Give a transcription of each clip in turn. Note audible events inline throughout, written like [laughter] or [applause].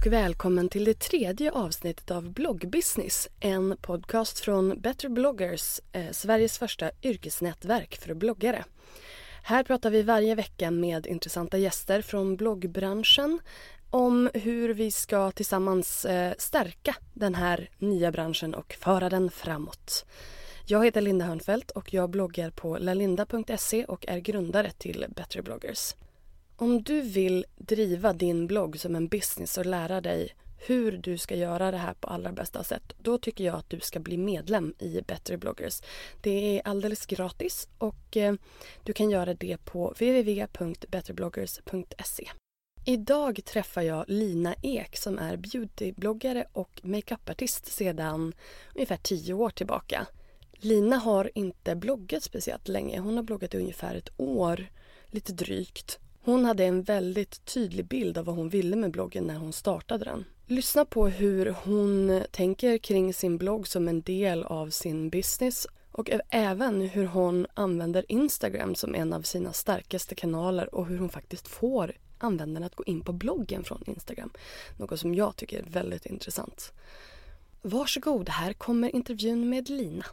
Och välkommen till det tredje avsnittet av Bloggbusiness, en podcast från Better bloggers, eh, Sveriges första yrkesnätverk för bloggare. Här pratar vi varje vecka med intressanta gäster från bloggbranschen om hur vi ska tillsammans eh, stärka den här nya branschen och föra den framåt. Jag heter Linda Hörnfeldt och jag bloggar på lalinda.se och är grundare till Better bloggers. Om du vill driva din blogg som en business och lära dig hur du ska göra det här på allra bästa sätt, då tycker jag att du ska bli medlem i Better bloggers. Det är alldeles gratis och eh, du kan göra det på www.betterbloggers.se. Idag träffar jag Lina Ek som är beautybloggare och makeupartist sedan ungefär tio år tillbaka. Lina har inte bloggat speciellt länge. Hon har bloggat i ungefär ett år, lite drygt. Hon hade en väldigt tydlig bild av vad hon ville med bloggen när hon startade den. Lyssna på hur hon tänker kring sin blogg som en del av sin business och även hur hon använder Instagram som en av sina starkaste kanaler och hur hon faktiskt får användarna att gå in på bloggen från Instagram. Något som jag tycker är väldigt intressant. Varsågod, här kommer intervjun med Lina.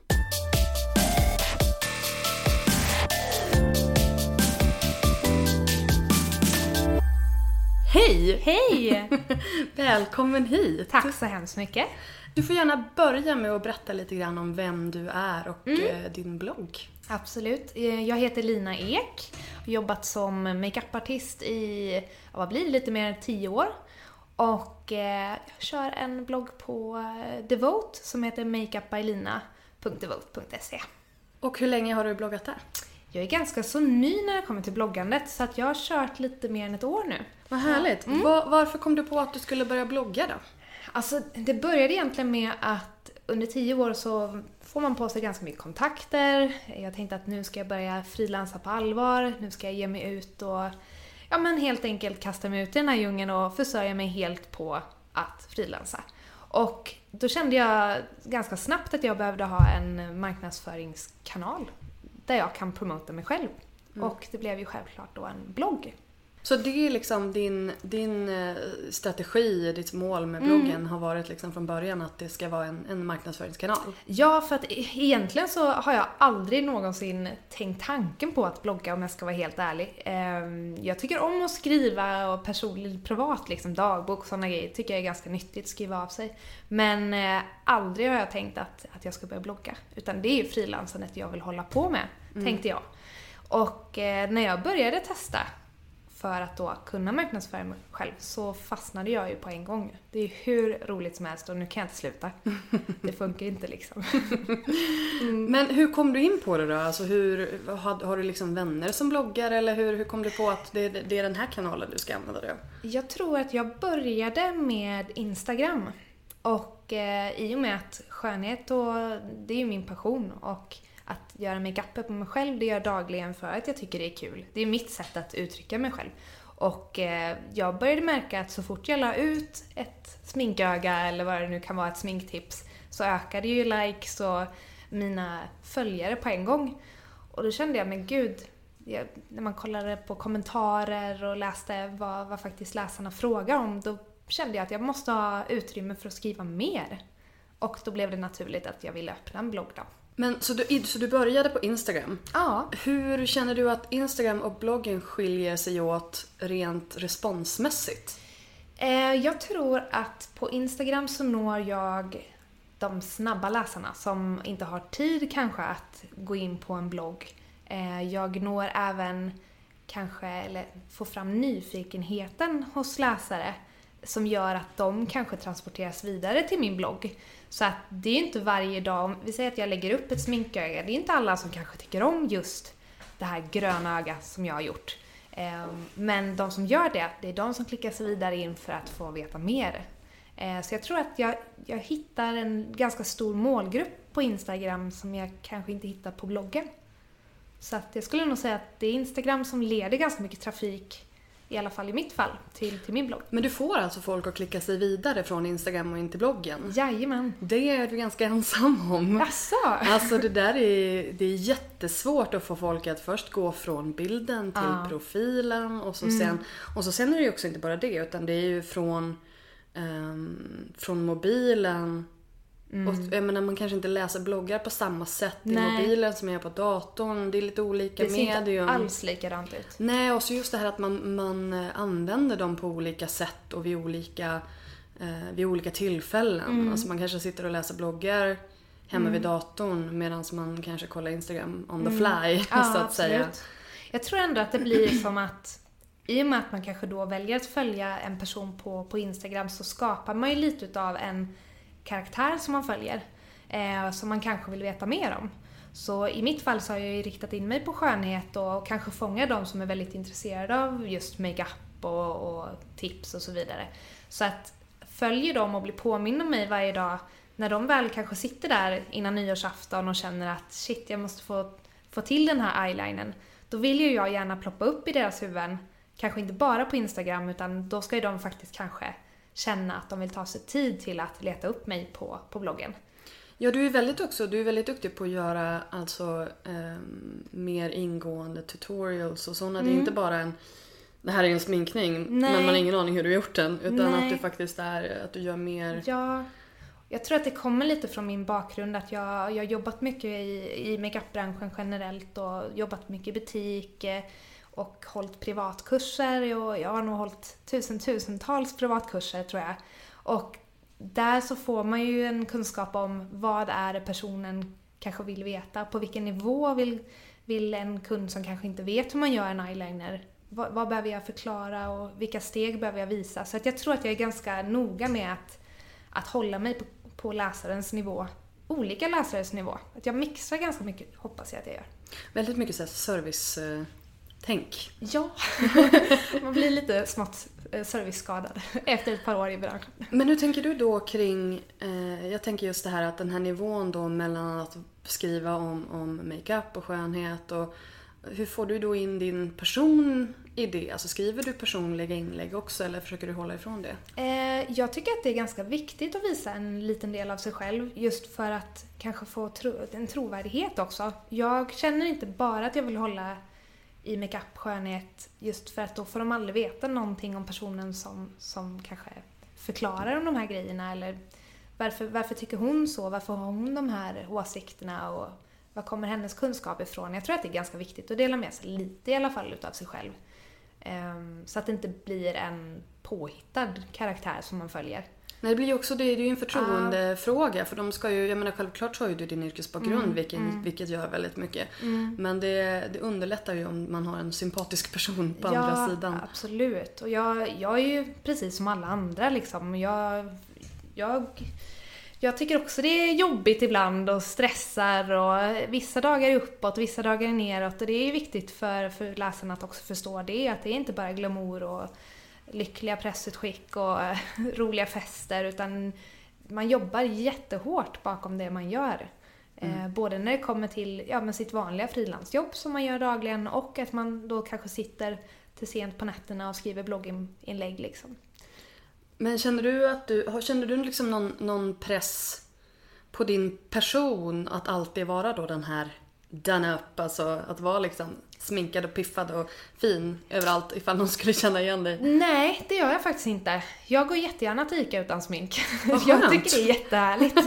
Hej! Hej! [laughs] Välkommen hit! Tack så hemskt mycket. Du får gärna börja med att berätta lite grann om vem du är och Mm. eh, din blogg. Absolut. Eh, Jag heter Lina Ek. Har jobbat som makeupartist i, vad blir det, lite mer än tio år. Och eh, jag kör en blogg på Devote som heter makeupbylina.devote.se. Och hur länge har du bloggat där? Jag är ganska så ny när det kommer till bloggandet så att jag har kört lite mer än ett år nu. Vad härligt. Va- varför kom du på att du skulle börja blogga då? Alltså, det började egentligen med att under tio år så får man på sig ganska mycket kontakter. Jag tänkte att nu ska jag börja frilansa på allvar, nu ska jag ge mig ut och ja men helt enkelt kasta mig ut i den här djungeln och försörja mig helt på att frilansa. Och då kände jag ganska snabbt att jag behövde ha en marknadsföringskanal där jag kan promota mig själv. Och det blev ju självklart då en blogg. Så det är liksom din, din eh, strategi, ditt mål med Mm. bloggen har varit liksom från början att det ska vara en, en marknadsföringskanal? Ja, för att e- egentligen så har jag aldrig någonsin tänkt tanken på att blogga om jag ska vara helt ärlig. Ehm, Jag tycker om att skriva och personligt privat, liksom dagbok och sådana grejer, tycker jag är ganska nyttigt att skriva av sig. Men eh, aldrig har jag tänkt att, att jag ska börja blogga. Utan det är ju frilansandet jag vill hålla på med, tänkte jag. Och eh, när jag började testa för att då kunna marknadsföra mig själv så fastnade jag ju på en gång. Det är hur roligt som helst och nu kan jag inte sluta. [laughs] Det funkar inte liksom. Men hur kom du in på det då? Alltså hur, har, har du liksom vänner som bloggar eller hur, hur kom du på att det, det är den här kanalen du ska använda dig av? Jag tror att jag började med Instagram. Och eh, i och med att skönhet och, det är ju min passion och att göra makeup på mig själv, det gör jag dagligen för att jag tycker det är kul. Det är mitt sätt att uttrycka mig själv. Och eh, jag började märka att så fort jag la ut ett sminköga eller vad det nu kan vara, ett sminktips, så ökade ju likes och mina följare på en gång. Och då kände jag, men gud, jag, när man kollade på kommentarer och läste vad, vad faktiskt läsarna frågar om, då kände jag att jag måste ha utrymme för att skriva mer. Och då blev det naturligt att jag ville öppna en blogg då. Men så du, så du började på Instagram? Ja. Hur känner du att Instagram och bloggen skiljer sig åt rent responsmässigt? Eh, jag tror att på Instagram så når jag de snabba läsarna som inte har tid kanske att gå in på en blogg. Eh, jag når även kanske, eller får fram nyfikenheten hos läsare som gör att de kanske transporteras vidare till min blogg. Så att det är inte varje dag, om vi säger att jag lägger upp ett sminköga, det är inte alla som kanske tycker om just det här gröna ögat som jag har gjort. Ehm, men de som gör det, det är de som klickar sig vidare in för att få veta mer. Ehm, så jag tror att jag, jag hittar en ganska stor målgrupp på Instagram som jag kanske inte hittar på bloggen. Så att jag skulle nog säga att det är Instagram som leder ganska mycket trafik i alla fall i mitt fall, till, till min blogg. Men du får alltså folk att klicka sig vidare från Instagram och in till bloggen? Jajamän. Det är du ganska ensam om. Jaså? Alltså det där är, det är jättesvårt att få folk att först gå från bilden till Ja. profilen och så, Mm. sen, och så sen är det ju också inte bara det utan det är ju från, ehm, från mobilen och, jag menar, man kanske inte läser bloggar på samma sätt i Mm. Nej. mobilen som jag gör på datorn. Det är lite olika Det ser inte medium. alls likadant ut. Nej, och så just det här att man, man eh, använder dem på olika sätt och vid olika, eh, vid olika tillfällen. Mm. Alltså man kanske sitter och läser bloggar hemma vid datorn medan man kanske kollar Instagram on the fly, [laughs] så att säga. Mm. Jag tror ändå att det blir som att i och med att man kanske då väljer att följa en person på, på Instagram så skapar man ju lite utav en karaktär som man följer. Eh, som man kanske vill veta mer om. Så i mitt fall så har jag ju riktat in mig på skönhet och kanske fångar de som är väldigt intresserade av just makeup och, och tips och så vidare. Så att följer dem och blir påminna om mig varje dag när de väl kanske sitter där innan nyårsafton och känner att shit, jag måste få, få till den här eyelinern. Då vill ju jag gärna ploppa upp i deras huvuden, kanske inte bara på Instagram utan då ska ju de faktiskt kanske känna att de vill ta sig tid till att leta upp mig på, på bloggen. Ja, du är väldigt också, du är väldigt duktig på att göra alltså ehm, mer ingående tutorials och sådana. Det är inte bara en det här är en sminkning Mm. Nej. men man har ingen aning hur du har gjort den. Utan Nej. att du faktiskt är, att du gör mer Ja, jag tror att det kommer lite från min bakgrund att jag, jag har jobbat mycket i, i makeupbranschen generellt och jobbat mycket i butik eh, och hållit privatkurser och jag har nog hållit tusen, tusentals privatkurser tror jag. Och där så får man ju en kunskap om vad är det personen kanske vill veta, på vilken nivå vill, vill en kund som kanske inte vet hur man gör en eyeliner vad, vad behöver jag förklara och vilka steg behöver jag visa? Så att jag tror att jag är ganska noga med att, att hålla mig på, på läsarens nivå. Olika läsares nivå. Att jag mixar ganska mycket, hoppas jag att jag gör. väldigt mycket så här eh, service-tänk. Ja, [laughs] man blir lite smått eh, serviceskadad [laughs] efter ett par år i branschen. Men hur tänker du då kring, eh, jag tänker just det här att den här nivån då mellan att skriva om, om makeup och skönhet och hur får du då in din person i det? Alltså skriver du personliga inlägg också eller försöker du hålla ifrån det? Eh, jag tycker att det är ganska viktigt att visa en liten del av sig själv just för att kanske få tro, en trovärdighet också. Jag känner inte bara att jag vill hålla i makeup, skönhet, just för att då får de aldrig veta någonting om personen som, som kanske förklarar om de här grejerna eller varför, varför tycker hon så, varför har hon de här åsikterna och var kommer hennes kunskap ifrån? Jag tror att det är ganska viktigt att dela med sig lite i alla fall utav sig själv. Ehm, så att det inte blir en påhittad karaktär som man följer. Nej, det blir ju också det, det är ju en förtroendefråga för de ska ju, jag menar självklart så har ju du din yrkesbakgrund Mm, vilket, vilket gör väldigt mycket. Men det, det underlättar ju om man har en sympatisk person på andra sidan. absolut. Och jag, jag är ju precis som alla andra liksom. Jag, jag, jag tycker också det är jobbigt ibland och stressar och vissa dagar är uppåt, vissa dagar är neråt. Och det är viktigt för, för läsarna att också förstå det, att det är inte bara glamour och lyckliga pressutskick och [laughs] roliga fester utan man jobbar jättehårt bakom det man gör. Eh, både när det kommer till ja, men sitt vanliga frilansjobb som man gör dagligen och att man då kanske sitter till sent på nätterna och skriver blogginlägg. Liksom. Men känner du att du, känner du liksom någon, någon press på din person att alltid vara då den här done up, alltså att vara liksom sminkad och piffad och fin överallt ifall någon skulle känna igen dig? Nej, det gör jag faktiskt inte. Jag går jättegärna till ICA utan smink. Vad [laughs] jag tycker det är jättehärligt.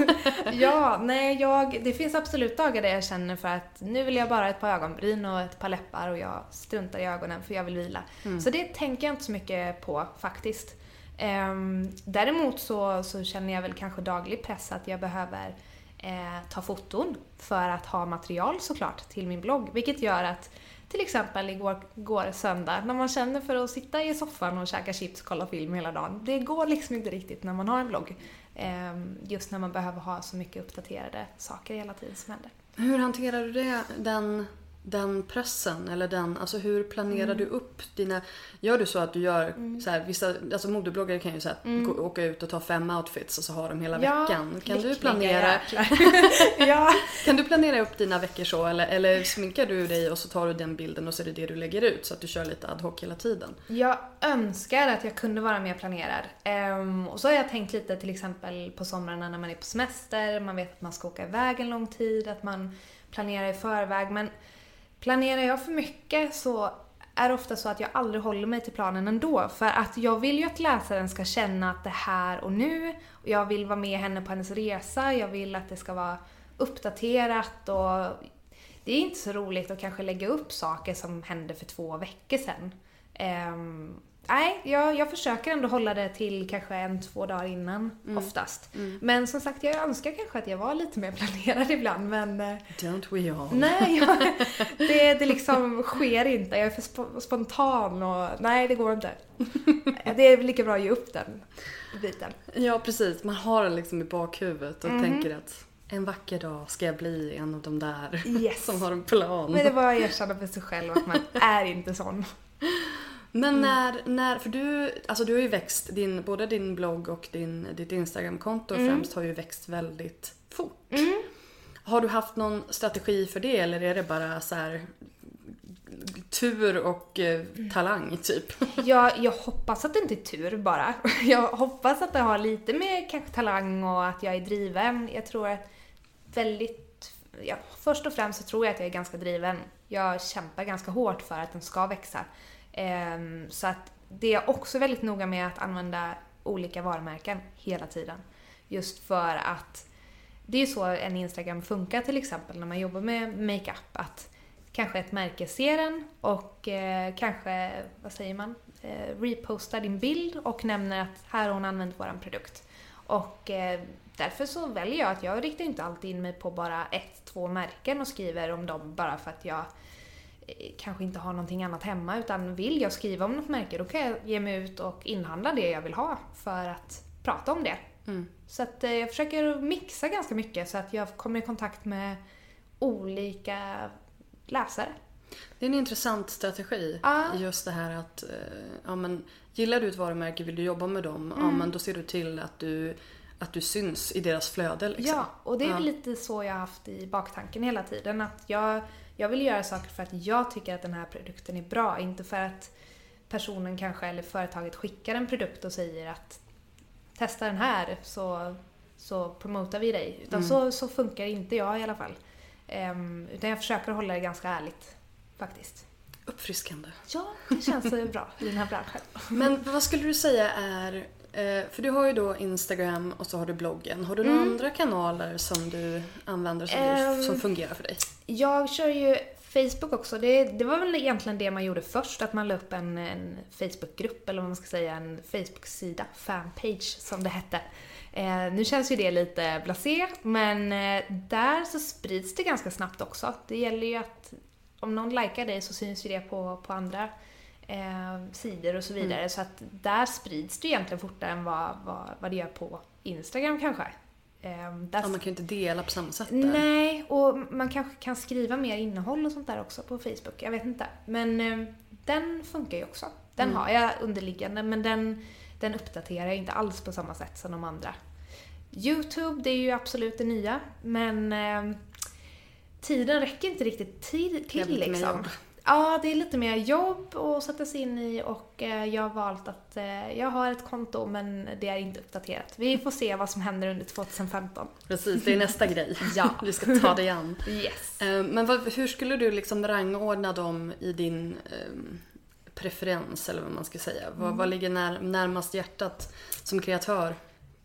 [laughs] ja, nej, jag, det finns absolut dagar där jag känner för att nu vill jag bara ett par ögonbryn och ett par läppar och jag struntar i ögonen för jag vill vila. Så det tänker jag inte så mycket på faktiskt. Ehm, däremot så, så känner jag väl kanske daglig press att jag behöver eh, ta foton för att ha material såklart till min blogg. Vilket gör att till exempel igår, går söndag, när man känner för att sitta i soffan och käka chips och kolla film hela dagen. Det går liksom inte riktigt när man har en blogg. Eh, just när man behöver ha så mycket uppdaterade saker hela tiden som händer. Hur hanterar du det, den, den pressen? Eller den, alltså hur planerar du upp dina... Gör du så att du gör så här, vissa, alltså modebloggare kan ju så här, gå, åka ut och ta fem outfits och så har de hela veckan. Kan du, planera, [laughs] ja. kan du planera upp dina veckor så eller, eller sminkar du dig och så tar du den bilden och så är det det du lägger ut så att du kör lite ad hoc hela tiden? Jag önskar att jag kunde vara mer planerad. Ehm, och så har jag tänkt lite till exempel på somrarna när man är på semester, man vet att man ska åka iväg en lång tid, att man planerar i förväg. Men planerar jag för mycket så är det ofta så att jag aldrig håller mig till planen ändå. För att jag vill ju att läsaren ska känna att det är här och nu. Och jag vill vara med henne på hennes resa, jag vill att det ska vara uppdaterat och det är inte så roligt att kanske lägga upp saker som hände för två veckor sedan. Um, nej, jag, jag försöker ändå hålla det till kanske en, två dagar innan oftast. Men som sagt, jag önskar kanske att jag var lite mer [laughs] planerad ibland men eh, Don't we all? nej, [laughs] jag, det, det liksom sker inte. Jag är för spo- spontan och nej, det går inte. [laughs] Det är lika bra att ge upp den biten. Ja precis, man har det liksom i bakhuvudet och tänker att en vacker dag ska jag bli en av de där Yes. som har en plan. Men det var att erkänna för sig själv att man är inte sån. Men när, när, för du, alltså du har ju växt, din, både din blogg och din, ditt Instagramkonto främst har ju växt väldigt fort. Har du haft någon strategi för det eller är det bara så här tur och eh, talang typ? [laughs] Jag, jag hoppas att det inte är tur bara. [laughs] Jag hoppas att det har lite med kanske talang och att jag är driven. Jag tror att väldigt... Ja, först och främst så tror jag att jag är ganska driven. Jag kämpar ganska hårt för att den ska växa. Ehm, så att det är jag också väldigt noga med att använda olika varumärken hela tiden. Just för att det är ju så en Instagram funkar till exempel när man jobbar med makeup. Att kanske ett märke ser den och eh, kanske, vad säger man, eh, repostar din bild och nämner att här har hon använt våran produkt. Och eh, därför så väljer jag att jag riktar inte alltid in mig på bara ett, två märken och skriver om dem bara för att jag eh, kanske inte har någonting annat hemma utan vill jag skriva om något märke då kan jag ge mig ut och inhandla det jag vill ha för att prata om det. Så att eh, jag försöker mixa ganska mycket så att jag kommer i kontakt med olika läsare. Det är en intressant strategi. Ja. Just det här att, eh, ja men gillar du ett varumärke, vill du jobba med dem, ja men då ser du till att du, att du syns i deras flöde liksom. Ja, och det är väl lite så jag har haft i baktanken hela tiden. Att jag, jag vill göra saker för att jag tycker att den här produkten är bra. Inte för att personen kanske, eller företaget skickar en produkt och säger att testa den här så, så promotar vi dig. Utan så, så funkar inte jag i alla fall. Ehm, utan jag försöker hålla det ganska ärligt faktiskt. Uppfriskande. Ja, det känns så bra i den här branschen. Men vad skulle du säga är, eh, för du har ju då Instagram och så har du bloggen. Har du några andra kanaler som du använder som, du, Ehm. som fungerar för dig? Jag kör ju Facebook också. Det, det var väl egentligen det man gjorde först, att man la upp en, en Facebookgrupp, eller vad man ska säga, en Facebook-sida, fanpage som det hette. Eh, nu känns ju det lite blasé, men eh, där så sprids det ganska snabbt också. Det gäller ju att om någon likar dig så syns ju det på, på andra eh, sidor och så vidare. Så att där sprids det egentligen fortare än vad, vad, vad det gör på Instagram kanske. Eh, där Ja, man kan ju inte dela på samma sätt där. Nej, och man kanske kan skriva mer innehåll och sånt där också på Facebook. Jag vet inte. Men eh, den funkar ju också. Den har jag underliggande, men den, den uppdaterar jag inte alls på samma sätt som de andra. Youtube, det är ju absolut det nya, men eh, tiden räcker inte riktigt till, till liksom. Ja, det är lite mer jobb att sätta sig in i och eh, jag har valt att eh, jag har ett konto men det är inte uppdaterat. Vi får se vad som händer under 2015. Precis, det är nästa [laughs] grej. Ja. [laughs] Vi ska ta det igen. Yes. Eh, Men vad, hur skulle du liksom rangordna dem i din ehm, preferens eller vad man ska säga? Vad, vad ligger när, närmast hjärtat som kreatör?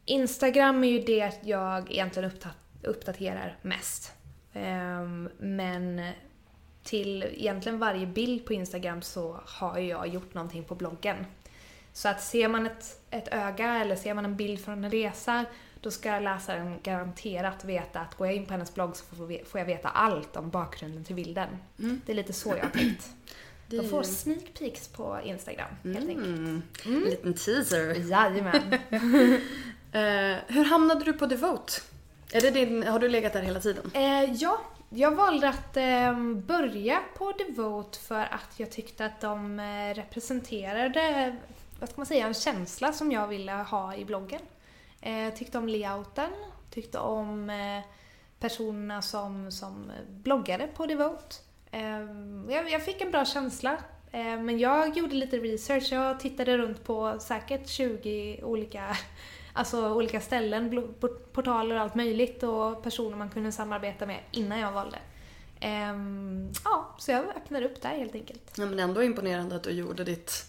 Instagram är ju det jag egentligen uppdat- uppdaterar mest. Ehm, men till egentligen varje bild på Instagram så har jag gjort någonting på bloggen. Så att ser man ett, ett öga eller ser man en bild från en resa då ska läsaren garanterat veta att går jag in på hennes blogg så får, jag veta allt om bakgrunden till bilden. Det är lite så jag har tänkt. Det [clears throat] De får sneak peeks på Instagram helt enkelt. Mm. En liten teaser. Jajamän. [laughs] [laughs] Eh, hur hamnade du på Devote? Är det din, har du legat där hela tiden? Eh, ja, jag valde att eh, börja på Devote för att jag tyckte att de eh, representerade, vad ska man säga, en känsla som jag ville ha i bloggen. Eh, tyckte om layouten, tyckte om eh, personerna som, som bloggade på Devote. Eh, jag, jag fick en bra känsla. Eh, men jag gjorde lite research, jag tittade runt på säkert 20 olika Alltså olika ställen, portaler och allt möjligt och personer man kunde samarbeta med innan jag valde. Ehm, ja, så jag öppnade upp där helt enkelt. Ja, men ändå imponerande att du gjorde ditt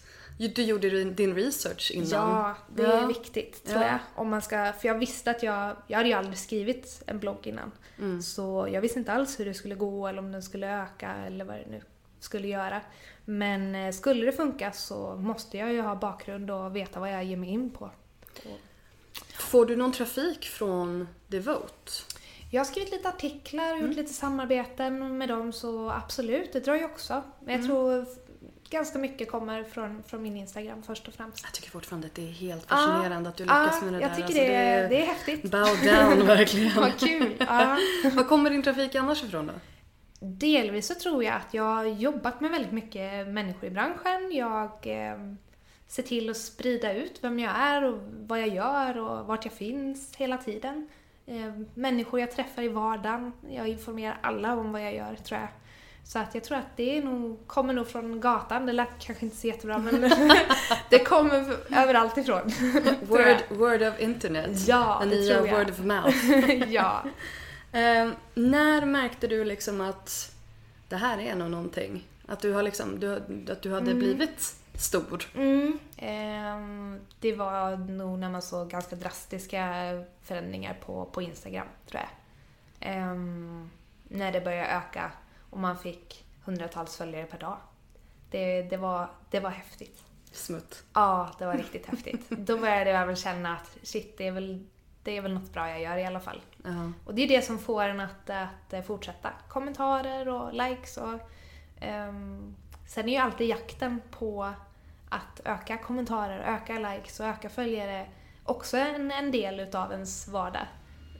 du gjorde din- din research innan. Ja, det är Ja. viktigt tror Ja. jag. Om man ska, för jag visste att jag, jag hade ju aldrig skrivit en blogg innan. Mm. Så jag visste inte alls hur det skulle gå eller om den skulle öka eller vad det nu skulle göra. Men eh, skulle det funka så måste jag ju ha bakgrund och veta vad jag ger mig in på. Får du någon trafik från Devote? Jag har skrivit lite artiklar, gjort lite samarbeten med dem så absolut, det drar ju också. Men jag tror f- ganska mycket kommer från, från min Instagram först och främst. Jag tycker fortfarande att det är helt fascinerande att du lyckas med det jag där. tycker Alltså, det, är, det är häftigt. Bow down [laughs] verkligen. Vad kul! Ja. [laughs] Var kommer din trafik annars ifrån då? Delvis så tror jag att jag har jobbat med väldigt mycket människor i branschen. Jag eh, ser till att sprida ut vem jag är och vad jag gör och vart jag finns hela tiden. Eh, människor jag träffar i vardagen. Jag informerar alla om vad jag gör tror jag. Så att jag tror att det är nog, kommer nog från gatan. Det lät kanske inte så jättebra men [laughs] det kommer överallt ifrån. [laughs] Word, word of internet. Ja, det tror jag. word of mouth. [laughs] ja. Eh, när märkte du liksom att det här är nog någonting? Att du, har liksom, du, att du hade blivit stor? Mm. Ehm, det var nog när man såg ganska drastiska förändringar på, på Instagram, tror jag. Ehm, när det började öka och man fick hundratals följare per dag. Det, det, var, det var häftigt. Smutt. Ja, det var riktigt häftigt. Då började jag väl känna att shit, det är väl, det är väl något bra jag gör i alla fall. Ja. Och det är det som får en att, att fortsätta. Kommentarer och likes och... ehm, sen är ju alltid jakten på att öka kommentarer, öka likes och öka följare också en, en del utav ens vardag.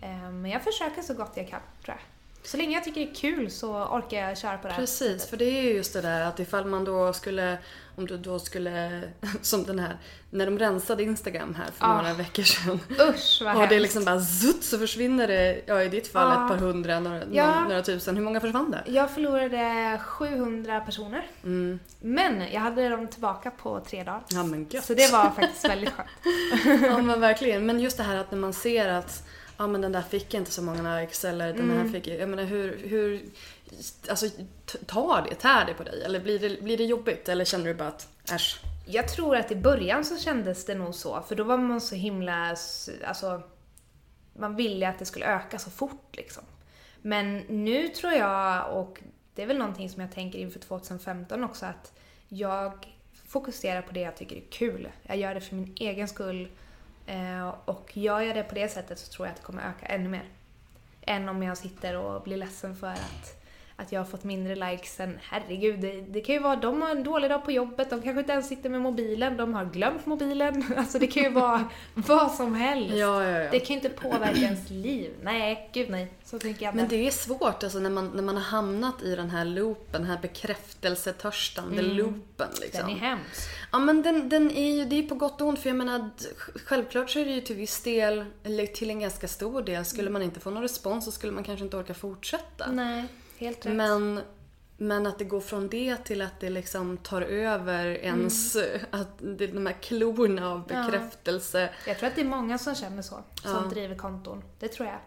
Eh, men jag försöker så gott jag kan, tror jag. Så länge jag tycker det är kul så orkar jag köra på det här. Precis, för det är ju just det där att ifall man då skulle, om du då skulle, [laughs] som den här, när de rensade Instagram här för Ah. några veckor sedan. Usch vad Och det hemskt. liksom bara zutt så försvinner det, ja i ditt fall Ja. ett par hundra, några, Ja. några, tusen. Hur många försvann det? Jag förlorade 700 personer. Mm. Men jag hade dem tillbaka på tre dagar. Ja men gött. Så det var faktiskt väldigt skönt. [laughs] Ja men verkligen. Men just det här att när man ser att ja men den där fick inte så många likes eller den Mm. här fick, jag menar hur, hur alltså tar det, tär det på dig? Eller blir det, blir det jobbigt? Eller känner du bara att äsch? Jag tror att i början så kändes det nog så, för då var man så himla... Alltså, man ville att det skulle öka så fort liksom. Men nu tror jag, och det är väl någonting som jag tänker inför 2015 också, att jag fokuserar på det jag tycker är kul. Jag gör det för min egen skull. Eh, och gör jag det på det sättet så tror jag att det kommer öka ännu mer. Än om jag sitter och blir ledsen för att, att jag har fått mindre likes än herregud, det, det kan ju vara de har en dålig dag på jobbet, de kanske inte ens sitter med mobilen, de har glömt mobilen. [laughs] Alltså det kan ju vara [laughs] vad som helst. Ja, ja, ja. Det kan ju inte påverka ens liv. Nej, gud nej. Så tänker jag Men inte. det är svårt alltså när man, när man har hamnat i den här loopen, den här bekräftelsetörstande loopen liksom. Den är hemsk. Ja men den, den är ju, det är på gott och ont för jag menar självklart så är det ju till viss del, eller till en ganska stor del, skulle man inte få någon respons så skulle man kanske inte orka fortsätta. Nej. Helt rätt. Men, men att det går från det till att det liksom tar över ens, Mm. att det är de här klorna av bekräftelse. Jag tror att det är många som känner så, som Ja. driver konton. Det tror jag.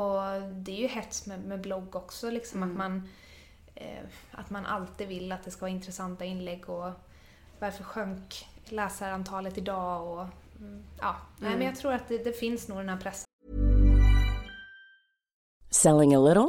Och det är ju hets med, med blogg också, liksom Mm. att man eh, att man alltid vill att det ska vara intressanta inlägg och varför sjönk läsarantalet idag och mm, ja, nej men jag tror att det, det finns nog den här pressen. Selling a little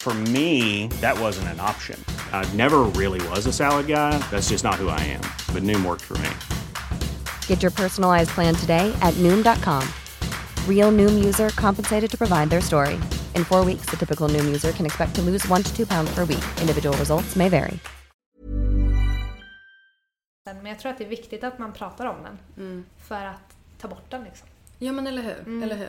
For me, that wasn't an option. I never really was a salad guy. That's just not who I am. But Noom worked for me. Get your personalized plan today at Noom.com. Real Noom user compensated to provide their story. In four weeks, the typical Noom user can expect to lose one to two pounds per week. Individual results may vary. Men jag tror att det är viktigt att man pratar om den för att ta bort den liksom. Ja men eller hur. Mm. Eller hur?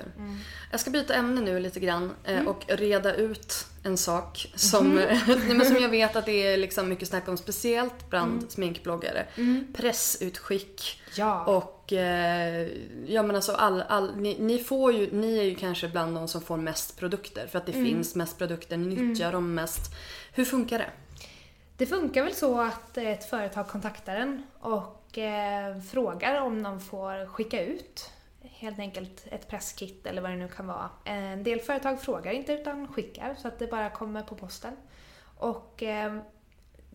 Jag ska byta ämne nu lite grann eh, och reda ut en sak som, [laughs] nej, men som jag vet att det är liksom mycket snack om, speciellt bland Mm. sminkbloggare. Pressutskick Ja. och eh, ja men alltså all, all, ni, ni får ju, ni är ju kanske bland de som får mest produkter för att det Mm. finns mest produkter, ni nyttjar dem mest. Hur funkar det? Det funkar väl så att ett företag kontaktar en och eh, frågar om de får skicka ut helt enkelt ett presskit eller vad det nu kan vara. Eh, en del företag frågar inte utan skickar så att det bara kommer på posten. Och eh,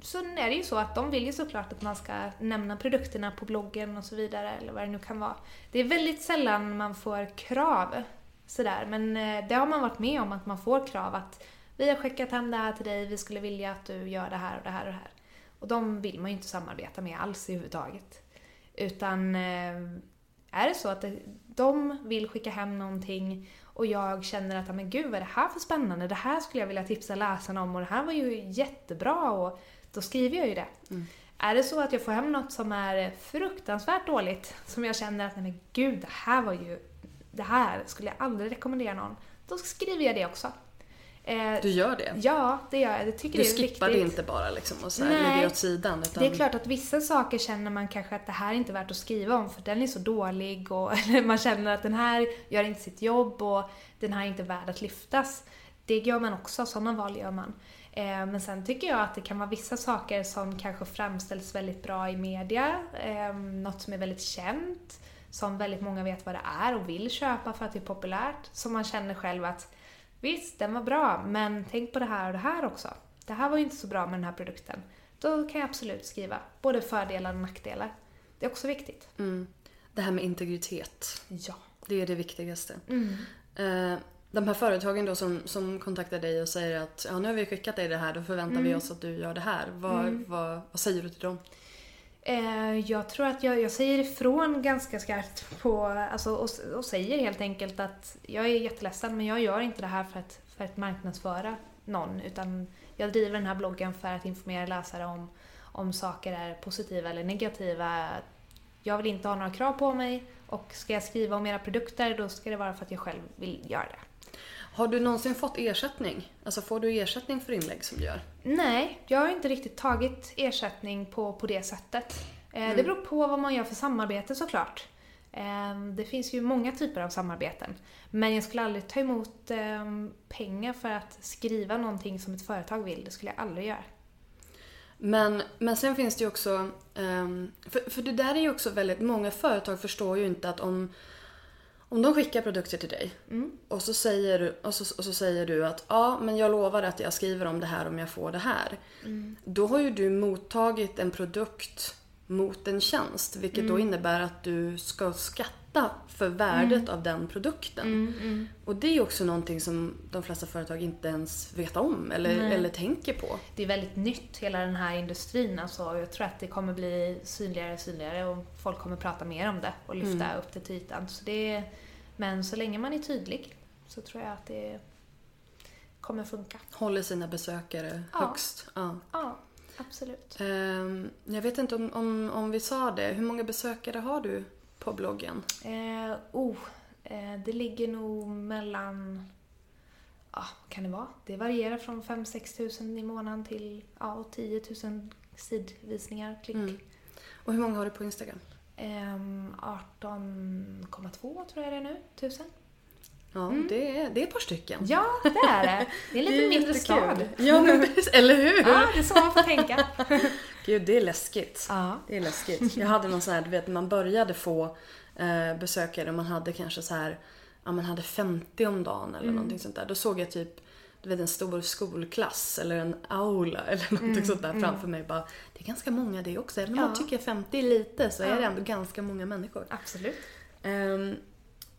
så är det ju så att de vill ju såklart att man ska nämna produkterna på bloggen och så vidare eller vad det nu kan vara. Det är väldigt sällan man får krav sådär men eh, det har man varit med om att man får krav att vi har skickat hem det här till dig, vi skulle vilja att du gör det här och det här och det här. Och de vill man ju inte samarbeta med alls överhuvudtaget. Utan eh, är det så att de vill skicka hem någonting och jag känner att men gud vad är det här för spännande, det här skulle jag vilja tipsa läsarna om och det här var ju jättebra och då skriver jag ju det. Är det så att jag får hem något som är fruktansvärt dåligt, som jag känner att nej men gud, det här var ju, det här skulle jag aldrig rekommendera någon, då skriver jag det också. Eh, Du gör det? Ja, det gör jag. Det tycker Du det är skippar det viktigt. inte bara liksom och så här, Nej. lägger det åt sidan? Utan... Det är klart att vissa saker känner man kanske att det här är inte värt att skriva om för den är så dålig och [laughs] man känner att den här gör inte sitt jobb och den här är inte värd att lyftas. Det gör man också, sådana val gör man. Eh, Men sen tycker jag att det kan vara vissa saker som kanske framställs väldigt bra i media, eh, något som är väldigt känt, som väldigt många vet vad det är och vill köpa för att det är populärt, som man känner själv att visst, den var bra, men tänk på det här och det här också. Det här var ju inte så bra med den här produkten. Då kan jag absolut skriva både fördelar och nackdelar. Det är också viktigt. Mm. Det här med integritet. Ja. Det är det viktigaste. Mm. Eh, de här företagen då som, som kontaktar dig och säger att ja, nu har vi skickat dig det här, då förväntar vi oss att du gör det här. Vad, vad, vad säger du till dem? Eh, jag tror att jag, jag säger ifrån ganska skarpt på, alltså, och, och säger helt enkelt att jag är jätteledsen men jag gör inte det här för att, för att marknadsföra någon utan jag driver den här bloggen för att informera läsare om, om saker är positiva eller negativa. Jag vill inte ha några krav på mig och ska jag skriva om era produkter då ska det vara för att jag själv vill göra det. Har du någonsin fått ersättning? Alltså får du ersättning för inlägg som du gör? Nej, jag har inte riktigt tagit ersättning på, på det sättet. Eh, Det beror på vad man gör för samarbete såklart. Ehm, Det finns ju många typer av samarbeten. Men jag skulle aldrig ta emot ehm, pengar för att skriva någonting som ett företag vill. Det skulle jag aldrig göra. Men, men sen finns det ju också, ehm, för, för det där är ju också väldigt, många företag förstår ju inte att om, om de skickar produkter till dig och, så säger, du- och, så, och så säger du att ja men jag lovar att jag skriver om det här om jag får det här. Då har ju du mottagit en produkt mot en tjänst vilket då innebär att du ska skatta för värdet av den produkten. Och det är också någonting som de flesta företag inte ens vet om eller, eller tänker på. Det är väldigt nytt, hela den här industrin. Alltså, jag tror att det kommer bli synligare och synligare och folk kommer prata mer om det och lyfta upp det till ytan. Så det är, men så länge man är tydlig så tror jag att det kommer funka. Håller sina besökare Ja. högst. Ja. Ja, absolut. Ehm, jag vet inte om, om, om vi sa det. Hur många besökare har du på bloggen? Eh, oh, eh, det ligger nog mellan... Ja, vad kan det vara? Det varierar från 5-6 tusen i månaden till ja, 10 000 sidvisningar, klick. Mm. Och hur många har du på Instagram? Ehm, 18,2 tror jag det är nu, tusen. Ja, det, är, det är ett par stycken. Ja, det är det. Det är lite [laughs] mindre stad. Ja, men. [laughs] Eller hur? Ja, det är så man får tänka. [laughs] Gud, det är läskigt. Ja. Det är läskigt. Jag hade någon sån här, du vet, man började få eh, besökare och man hade kanske så här, ja man hade 50 om dagen eller någonting sånt där. Då såg jag typ, du vet en stor skolklass eller en aula eller någonting sånt där framför mig. Bara, det är ganska många det också. Även om Ja. man tycker 50 är lite så är det ändå ganska många människor. Absolut. Ehm,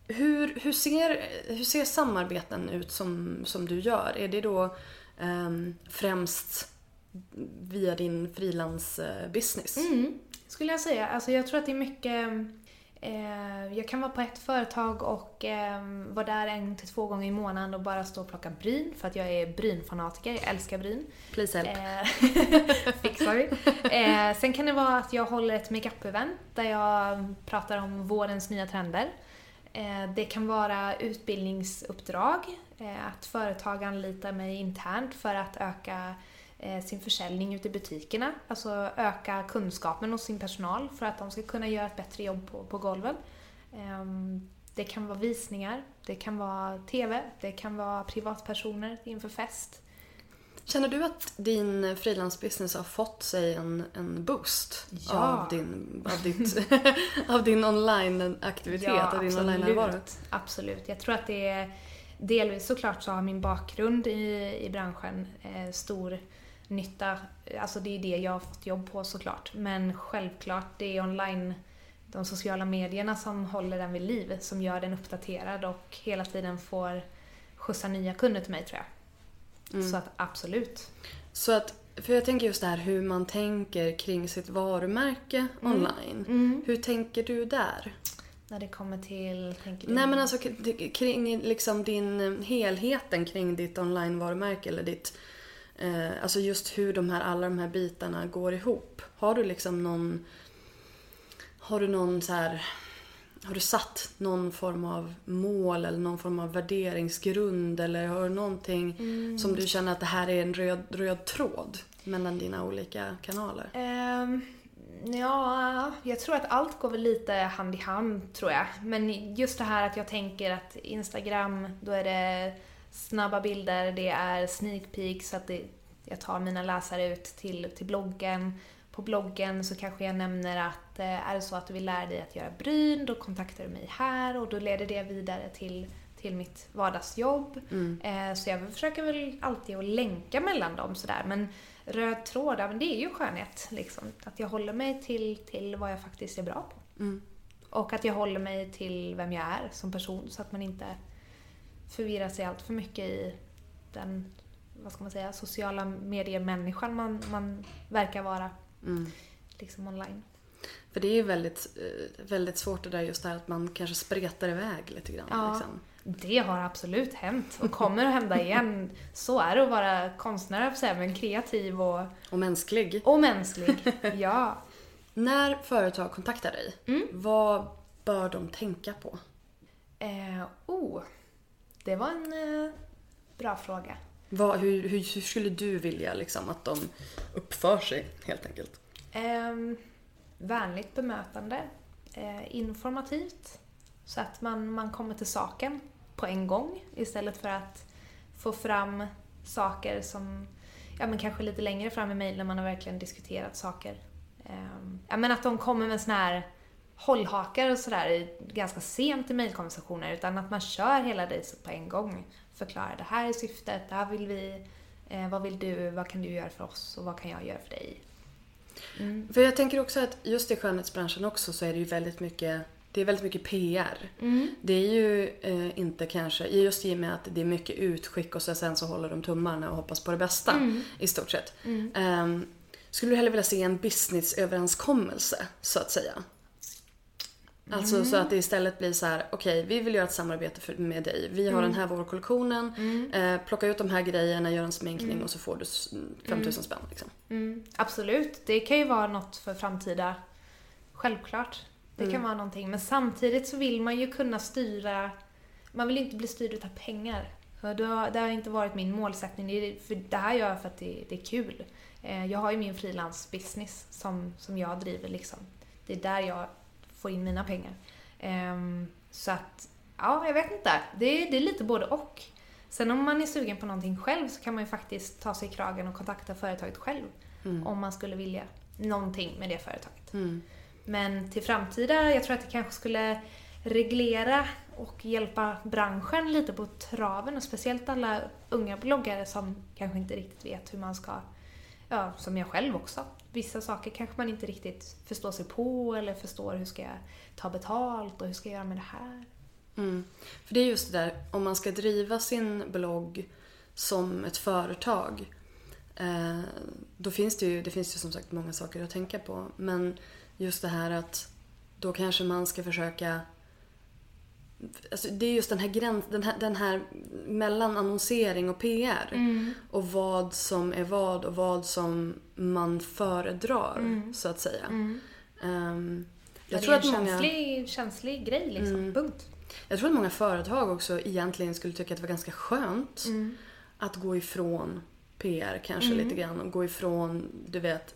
hur, hur, ser, hur ser samarbeten ut som, som du gör? Är det då ehm, främst via din frilansbusiness? Mm, skulle jag säga. Alltså jag tror att det är mycket... Eh, jag kan vara på ett företag och eh, vara där en till två gånger i månaden och bara stå och plocka bryn för att jag är brynfanatiker. Jag älskar bryn. Please help. Eh, [laughs] Fixar vi. Eh, sen kan det vara att jag håller ett makeup-event där jag pratar om vårens nya trender. Eh, det kan vara utbildningsuppdrag, eh, att företag anlitar mig internt för att öka eh, sin försäljning ute i butikerna. Alltså öka kunskapen hos sin personal för att de ska kunna göra ett bättre jobb på, på golven. Ehm, det kan vara visningar, det kan vara TV, det kan vara privatpersoner inför fest. Känner du att din frilansbusiness har fått sig en, en boost Ja. av din, av ditt, [laughs] av din online-aktivitet och din online-närvaro? absolut. Jag tror att det är delvis såklart så har min bakgrund i, i branschen eh, stor nytta. Alltså det är det jag har fått jobb på såklart. Men självklart, det är online, de sociala medierna som håller den vid liv, som gör den uppdaterad och hela tiden får skjutsa nya kunder till mig tror jag. Mm. Så att absolut. Så att, för jag tänker just det här hur man tänker kring sitt varumärke Mm. online. Hur tänker du där? När det kommer till, tänker du? Nej men alltså kring liksom din eh, helheten kring ditt online-varumärke eller ditt eh, Alltså just hur de här, alla de här bitarna går ihop. Har du liksom någon Har du någon så här Har du satt någon form av mål eller någon form av värderingsgrund eller har du någonting som du känner att det här är en röd, röd tråd mellan dina olika kanaler? Ehm, ja, jag tror att allt går väl lite hand i hand tror jag. Men just det här att jag tänker att Instagram, då är det snabba bilder, det är sneak peeks, att det, jag tar mina läsare ut till, till bloggen. På bloggen så kanske jag nämner att eh, är det så att du vill lära dig att göra bryn, då kontaktar du mig här och då leder det vidare till, till mitt vardagsjobb. Eh, så jag försöker väl alltid att länka mellan dem sådär. Men röd tråd, men det är ju skönhet. Liksom. Att jag håller mig till, till vad jag faktiskt är bra på. Och att jag håller mig till vem jag är som person så att man inte förvirrar sig allt för mycket i den vad ska man säga, sociala medier-människan man, man verkar vara liksom online. För det är ju väldigt, eh, väldigt svårt det där just det här att man kanske spretar iväg lite grann. Ja. Liksom. Det har absolut hänt och kommer att hända igen. Så är det att vara konstnär, men kreativ och, Och mänsklig. och mänsklig. [laughs] Ja. När företag kontaktar dig, Mm. vad bör de tänka på? Eh, oh, det var en eh, bra fråga. Vad, hur, hur, hur skulle du vilja liksom, att de uppför sig helt enkelt? Eh, vänligt bemötande. eh, informativt. Så att man, man kommer till saken på en gång istället för att få fram saker som, ja men kanske lite längre fram i mejl när man har verkligen diskuterat saker. Eh, ja men att de kommer med såna här hållhakar och sådär ganska sent i mejlkonversationer utan att man kör hela racet på en gång. Förklarar det här är syftet, det här vill vi, eh, vad vill du, vad kan du göra för oss och vad kan jag göra för dig? Mm. För jag tänker också att just i skönhetsbranschen också så är det ju väldigt mycket det är väldigt mycket PR. Mm. Det är ju eh, inte kanske, just i och med att det är mycket utskick och så sen så håller de tummarna och hoppas på det bästa mm. i stort sett. Um, skulle du hellre vilja se en businessöverenskommelse så att säga? Alltså mm. så att det istället blir så här: okej okay, vi vill göra ett samarbete för, med dig. Vi har mm. den här vårkollektionen, mm. eh, plocka ut de här grejerna, gör en sminkning mm. och så får du 5000 mm. spänn. Liksom. Mm. Absolut, det kan ju vara något för framtida, självklart. Det kan vara någonting. Men samtidigt så vill man ju kunna styra, man vill inte bli styrd utav pengar. Det har, det har inte varit min målsättning. Det, för det här gör jag för att det, det är kul. Eh, jag har ju min frilansbusiness som, som jag driver liksom. Det är där jag får in mina pengar. Um, så att, ja, jag vet inte. Det är, det är lite både och. Sen om man är sugen på någonting själv så kan man ju faktiskt ta sig i kragen och kontakta företaget själv. Mm. Om man skulle vilja någonting med det företaget. Mm. Men till framtida, jag tror att det kanske skulle reglera och hjälpa branschen lite på traven och speciellt alla unga bloggare som kanske inte riktigt vet hur man ska, ja, som jag själv också, vissa saker kanske man inte riktigt förstår sig på eller förstår hur ska jag ta betalt och hur ska jag göra med det här. Mm. För det är just det där, om man ska driva sin blogg som ett företag eh, då finns det ju, det finns ju som sagt många saker att tänka på. Men just det här att då kanske man ska försöka Alltså det är just den här gränsen, den här, den här mellan annonsering och PR. Mm. Och vad som är vad och vad som man föredrar, mm. så att säga. Mm. Um, jag tror det är en att många, känslig, känslig grej liksom, mm. punkt. Jag tror att många företag också egentligen skulle tycka att det var ganska skönt mm. att gå ifrån PR kanske mm. lite grann och gå ifrån, du vet,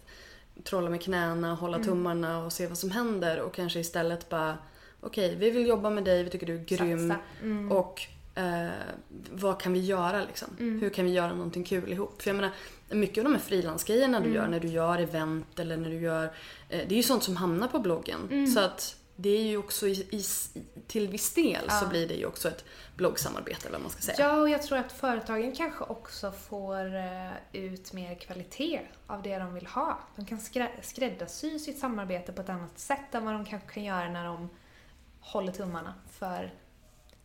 trolla med knäna, hålla tummarna och se vad som händer och kanske istället bara okej, vi vill jobba med dig, vi tycker du är grym. Mm. Och eh, vad kan vi göra liksom? Mm. Hur kan vi göra någonting kul ihop? För jag menar, mycket av de här frilansgrejerna du mm. gör när du gör event eller när du gör... Eh, det är ju sånt som hamnar på bloggen. Mm. Så att det är ju också i, i, till viss del ja. så blir det ju också ett bloggsamarbete eller vad man ska säga. Ja, och jag tror att företagen kanske också får uh, ut mer kvalitet av det de vill ha. De kan skräddarsy sitt samarbete på ett annat sätt än vad de kanske kan göra när de håller tummarna för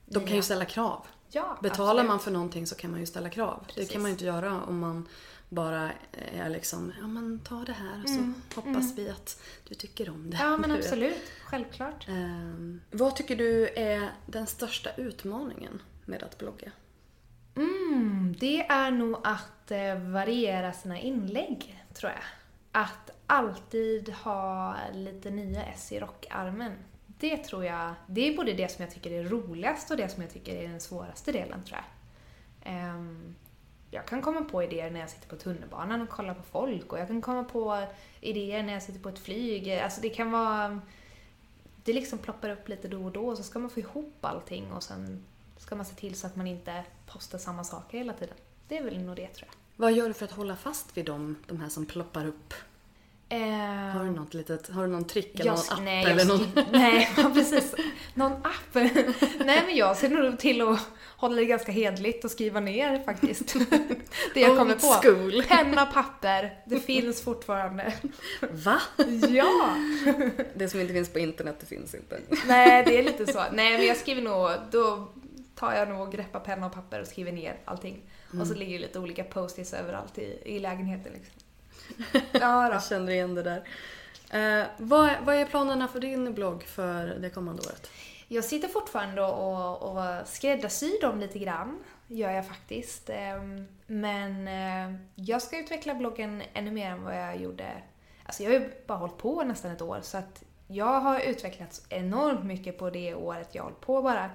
De nya. kan ju ställa krav. Ja, Betalar absolut. man för någonting så kan man ju ställa krav. Precis. Det kan man ju inte göra om man bara är liksom, ja men ta det här och så mm. hoppas mm. vi att du tycker om det. Ja men absolut, självklart. Um, vad tycker du är den största utmaningen med att blogga? Mm, det är nog att eh, variera sina inlägg, tror jag. Att alltid ha lite nya S i rockarmen det tror jag, det är både det som jag tycker är roligast och det som jag tycker är den svåraste delen tror jag. Um, jag kan komma på idéer när jag sitter på tunnelbanan och kollar på folk och jag kan komma på idéer när jag sitter på ett flyg. Alltså det kan vara... Det liksom ploppar upp lite då och då och så ska man få ihop allting och sen ska man se till så att man inte postar samma saker hela tiden. Det är väl nog det tror jag. Vad gör du för att hålla fast vid dem, de här som ploppar upp Uh, har du något litet, har du någon trick eller någon app nej, eller någon? [laughs] Nej, precis. Någon app? [laughs] nej men jag ser nog till att hålla det ganska hedligt och skriva ner faktiskt. [laughs] det jag kommer på. School. Penna, papper, det finns fortfarande. Va? ja! det som inte finns på internet, det finns inte. nej, det är lite så. Nej men jag skriver nog, då tar jag nog och greppar penna och papper och skriver ner allting. Mm. Och så ligger det lite olika post-its överallt i, i lägenheten liksom. [laughs] Ja, Jag känner igen det där. Eh, vad, vad är planerna för din blogg för det kommande året? Jag sitter fortfarande och, och skräddarsyr dem lite grann, gör jag faktiskt. Ehm, men eh, jag ska utveckla bloggen ännu mer än vad jag gjorde. Alltså jag har ju bara hållit på nästan ett år så att jag har utvecklats enormt mycket på det året jag har hållit på bara.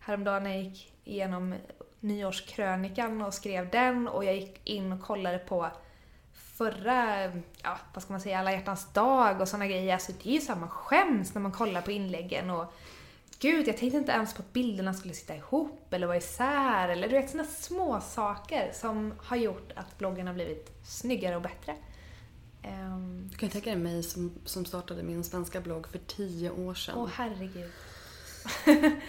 Häromdagen när jag gick igenom nyårskrönikan och skrev den och jag gick in och kollade på förra, ja vad ska man säga, alla hjärtans dag och såna grejer. Alltså det är ju man skäms när man kollar på inläggen och Gud, jag tänkte inte ens på att bilderna skulle sitta ihop eller vara isär eller du vet såna små saker som har gjort att bloggen har blivit snyggare och bättre. Um, du kan ju tänka dig mig som, som startade min svenska blogg för tio år sedan. Åh herregud. [laughs]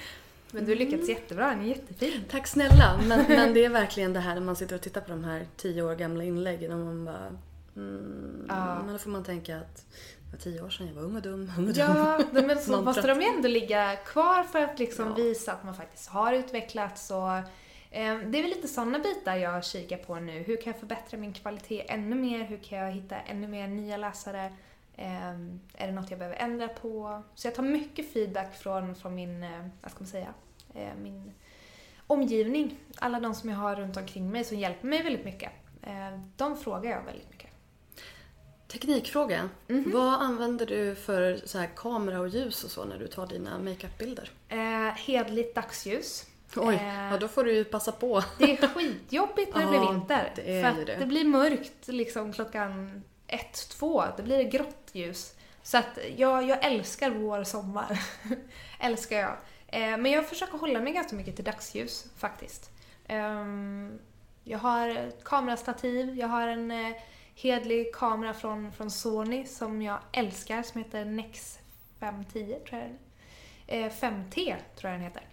men du har lyckats jättebra, den är jättefin. Tack snälla, men, men det är verkligen det här när man sitter och tittar på de här tio år gamla inläggen och man bara mm, ja. Men då får man tänka att det var tio år sedan, jag var ung och dum, ung och dum. Ja, men så måste de ju ändå ligga kvar för att liksom ja. visa att man faktiskt har utvecklats och eh, det är väl lite sådana bitar jag kikar på nu. Hur kan jag förbättra min kvalitet ännu mer? Hur kan jag hitta ännu mer nya läsare? Eh, är det något jag behöver ändra på? Så jag tar mycket feedback från, från min, eh, vad ska man säga, min omgivning. Alla de som jag har runt omkring mig som hjälper mig väldigt mycket. De frågar jag väldigt mycket. Teknikfråga. Mm -hmm. Vad använder du för så här, kamera och ljus och så när du tar dina makeupbilder? Eh, hedligt dagsljus. Oj, eh, ja, då får du ju passa på. Det är skitjobbigt när det blir vinter. Det för det. det blir mörkt liksom klockan ett, två. Det blir grått ljus. Så att jag, jag älskar vår sommar. [laughs] älskar jag. Eh, men jag försöker hålla mig ganska mycket till dagsljus faktiskt. Eh, jag har kamerastativ, jag har en eh, hedlig kamera från, från Sony som jag älskar som heter Nex 510 tror jag den eh, 5T tror jag den heter.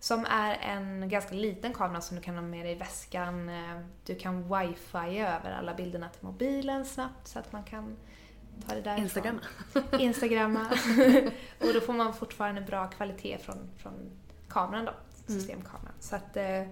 Som är en ganska liten kamera som du kan ha med dig i väskan. Eh, du kan wifi över alla bilderna till mobilen snabbt så att man kan ta det därifrån. Instagramma. [laughs] Instagramma. [laughs] och då får man fortfarande bra kvalitet från, från kameran då, mm. systemkameran. Så att eh,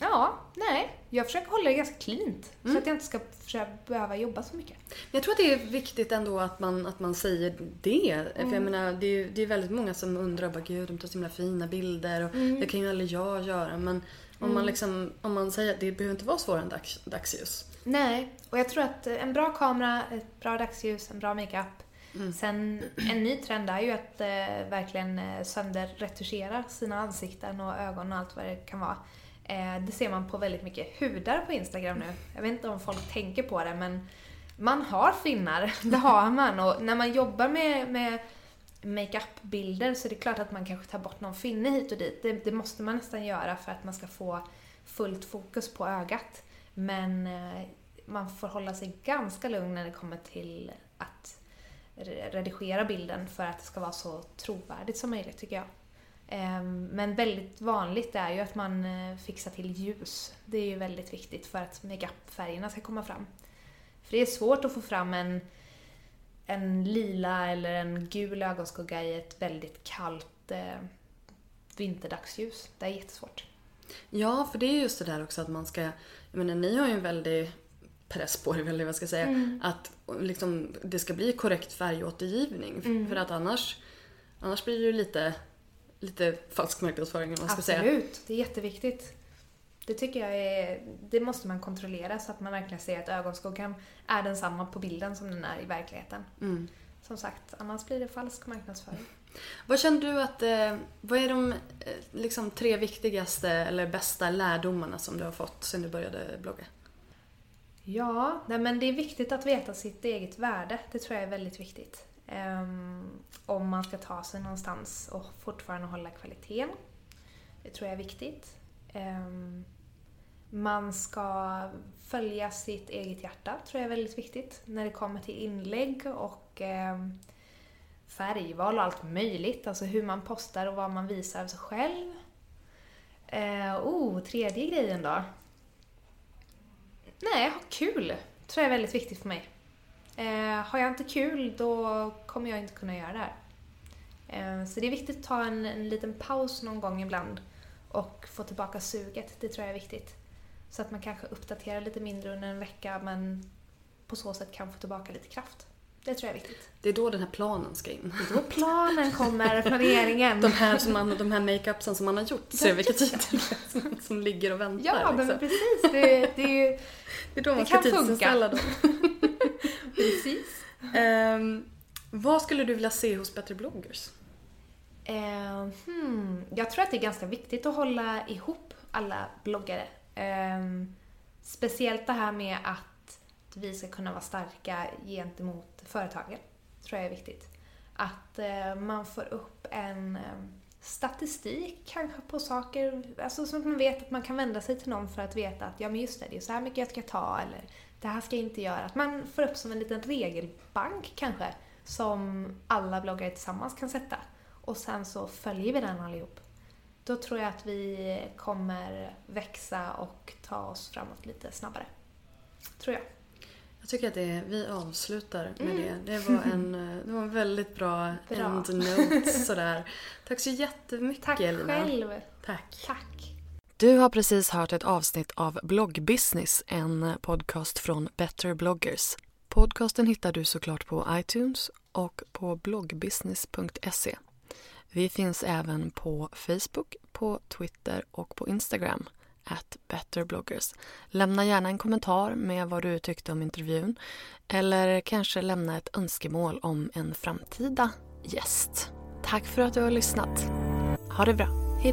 Ja, nej. Jag försöker hålla det ganska cleant. Mm. Så att jag inte ska behöva jobba så mycket. Jag tror att det är viktigt ändå att man, att man säger det. Mm. För jag mm. menar, det är, det är väldigt många som undrar bara gud, de tar så himla fina bilder och mm. det kan ju aldrig jag göra. Men om, man mm. liksom, om man säger att det behöver inte vara svårare än dags, dagsljus. Nej, och jag tror att en bra kamera, ett bra dagsljus, en bra makeup. Mm. Sen en ny trend är ju att eh, verkligen eh, sönderretuschera sina ansikten och ögon och allt vad det kan vara. Eh, det ser man på väldigt mycket hudar på Instagram nu. Jag vet inte om folk tänker på det men man har finnar, [laughs] det har man. Och när man jobbar med, med makeup-bilder så är det klart att man kanske tar bort någon finne hit och dit. Det, det, måste man nästan göra för att man ska få fullt fokus på ögat. Men eh, man får hålla sig ganska lugn när det kommer till att redigera bilden för att det ska vara så trovärdigt som möjligt tycker jag. Ehm, men väldigt vanligt är ju att man eh, fixar till ljus. Det är ju väldigt viktigt för att makeup-färgerna ska komma fram. För det är svårt att få fram en, en lila eller en gul ögonskugga i ett väldigt kallt eh, vinterdagsljus. Det är jättesvårt. Ja, för det är just det där också att man ska... Jag menar, ni har ju en väldig press på er, eller vad ska jag säga. Mm. Att liksom, det ska bli korrekt färgåtergivning. Mm. För att annars, annars blir det ju lite lite falsk marknadsföring om man ska säga. Absolut, det är jätteviktigt. Det tycker jag är, det måste man kontrollera så att man verkligen ser att ögonskuggan är densamma på bilden som den är i verkligheten. Mm. Som sagt, annars blir det falsk marknadsföring. Vad känner du att, eh, vad är de eh, liksom, tre viktigaste eller bästa lärdomarna som du har fått sen du började blogga? Ja, nej men det är viktigt att veta sitt eget värde. Det tror jag är väldigt viktigt. Um, om man ska ta sig någonstans och fortfarande hålla kvaliteten. Det tror jag är viktigt. Um, man ska följa sitt eget hjärta, tror jag är väldigt viktigt, när det kommer till inlägg och um, färgval och allt möjligt. Alltså hur man postar och vad man visar av sig själv. Uh, oh, tredje grejen då. Nej, ha kul! tror jag är väldigt viktigt för mig. Eh, har jag inte kul då kommer jag inte kunna göra det här. Eh, så det är viktigt att ta en, en liten paus någon gång ibland och få tillbaka suget. Det tror jag är viktigt. Så att man kanske uppdaterar lite mindre under en vecka men på så sätt kan få tillbaka lite kraft. Det tror jag är viktigt. Det är då den här planen ska in. Det är då planen kommer, planeringen. de här, som man, de här makeupsen som man har gjort ser vilka tider som, som ligger och väntar. Ja, liksom. men precis. Det, det, är, det är då man ska tidsinställa dem. [laughs] Precis. Um, vad skulle du vilja se hos Bättre bloggers? Eh, hmm. Jag tror att det är ganska viktigt att hålla ihop alla bloggare. Eh, speciellt det här med att vi ska kunna vara starka gentemot företagen. tror jag är viktigt. Att eh, man får upp en eh, statistik kanske på saker, alltså så att man vet att man kan vända sig till någon för att veta att ja men just det, det är så här mycket jag ska ta eller det här ska jag inte göra. Att man får upp som en liten regelbank kanske som alla bloggare tillsammans kan sätta. Och sen så följer vi den allihop. Då tror jag att vi kommer växa och ta oss framåt lite snabbare. Tror jag. Jag tycker att det, vi avslutar med mm. det. Det var en, det var en väldigt bra, bra. end-note sådär. Tack så jättemycket Tack Lina. själv. Tack. Tack. Du har precis hört ett avsnitt av Bloggbusiness, en podcast från Better bloggers. Podcasten hittar du såklart på iTunes och på bloggbusiness.se. Vi finns även på Facebook, på Twitter och på Instagram at betterbloggers. Lämna gärna en kommentar med vad du tyckte om intervjun eller kanske lämna ett önskemål om en framtida gäst. Tack för att du har lyssnat. Ha det bra. Hej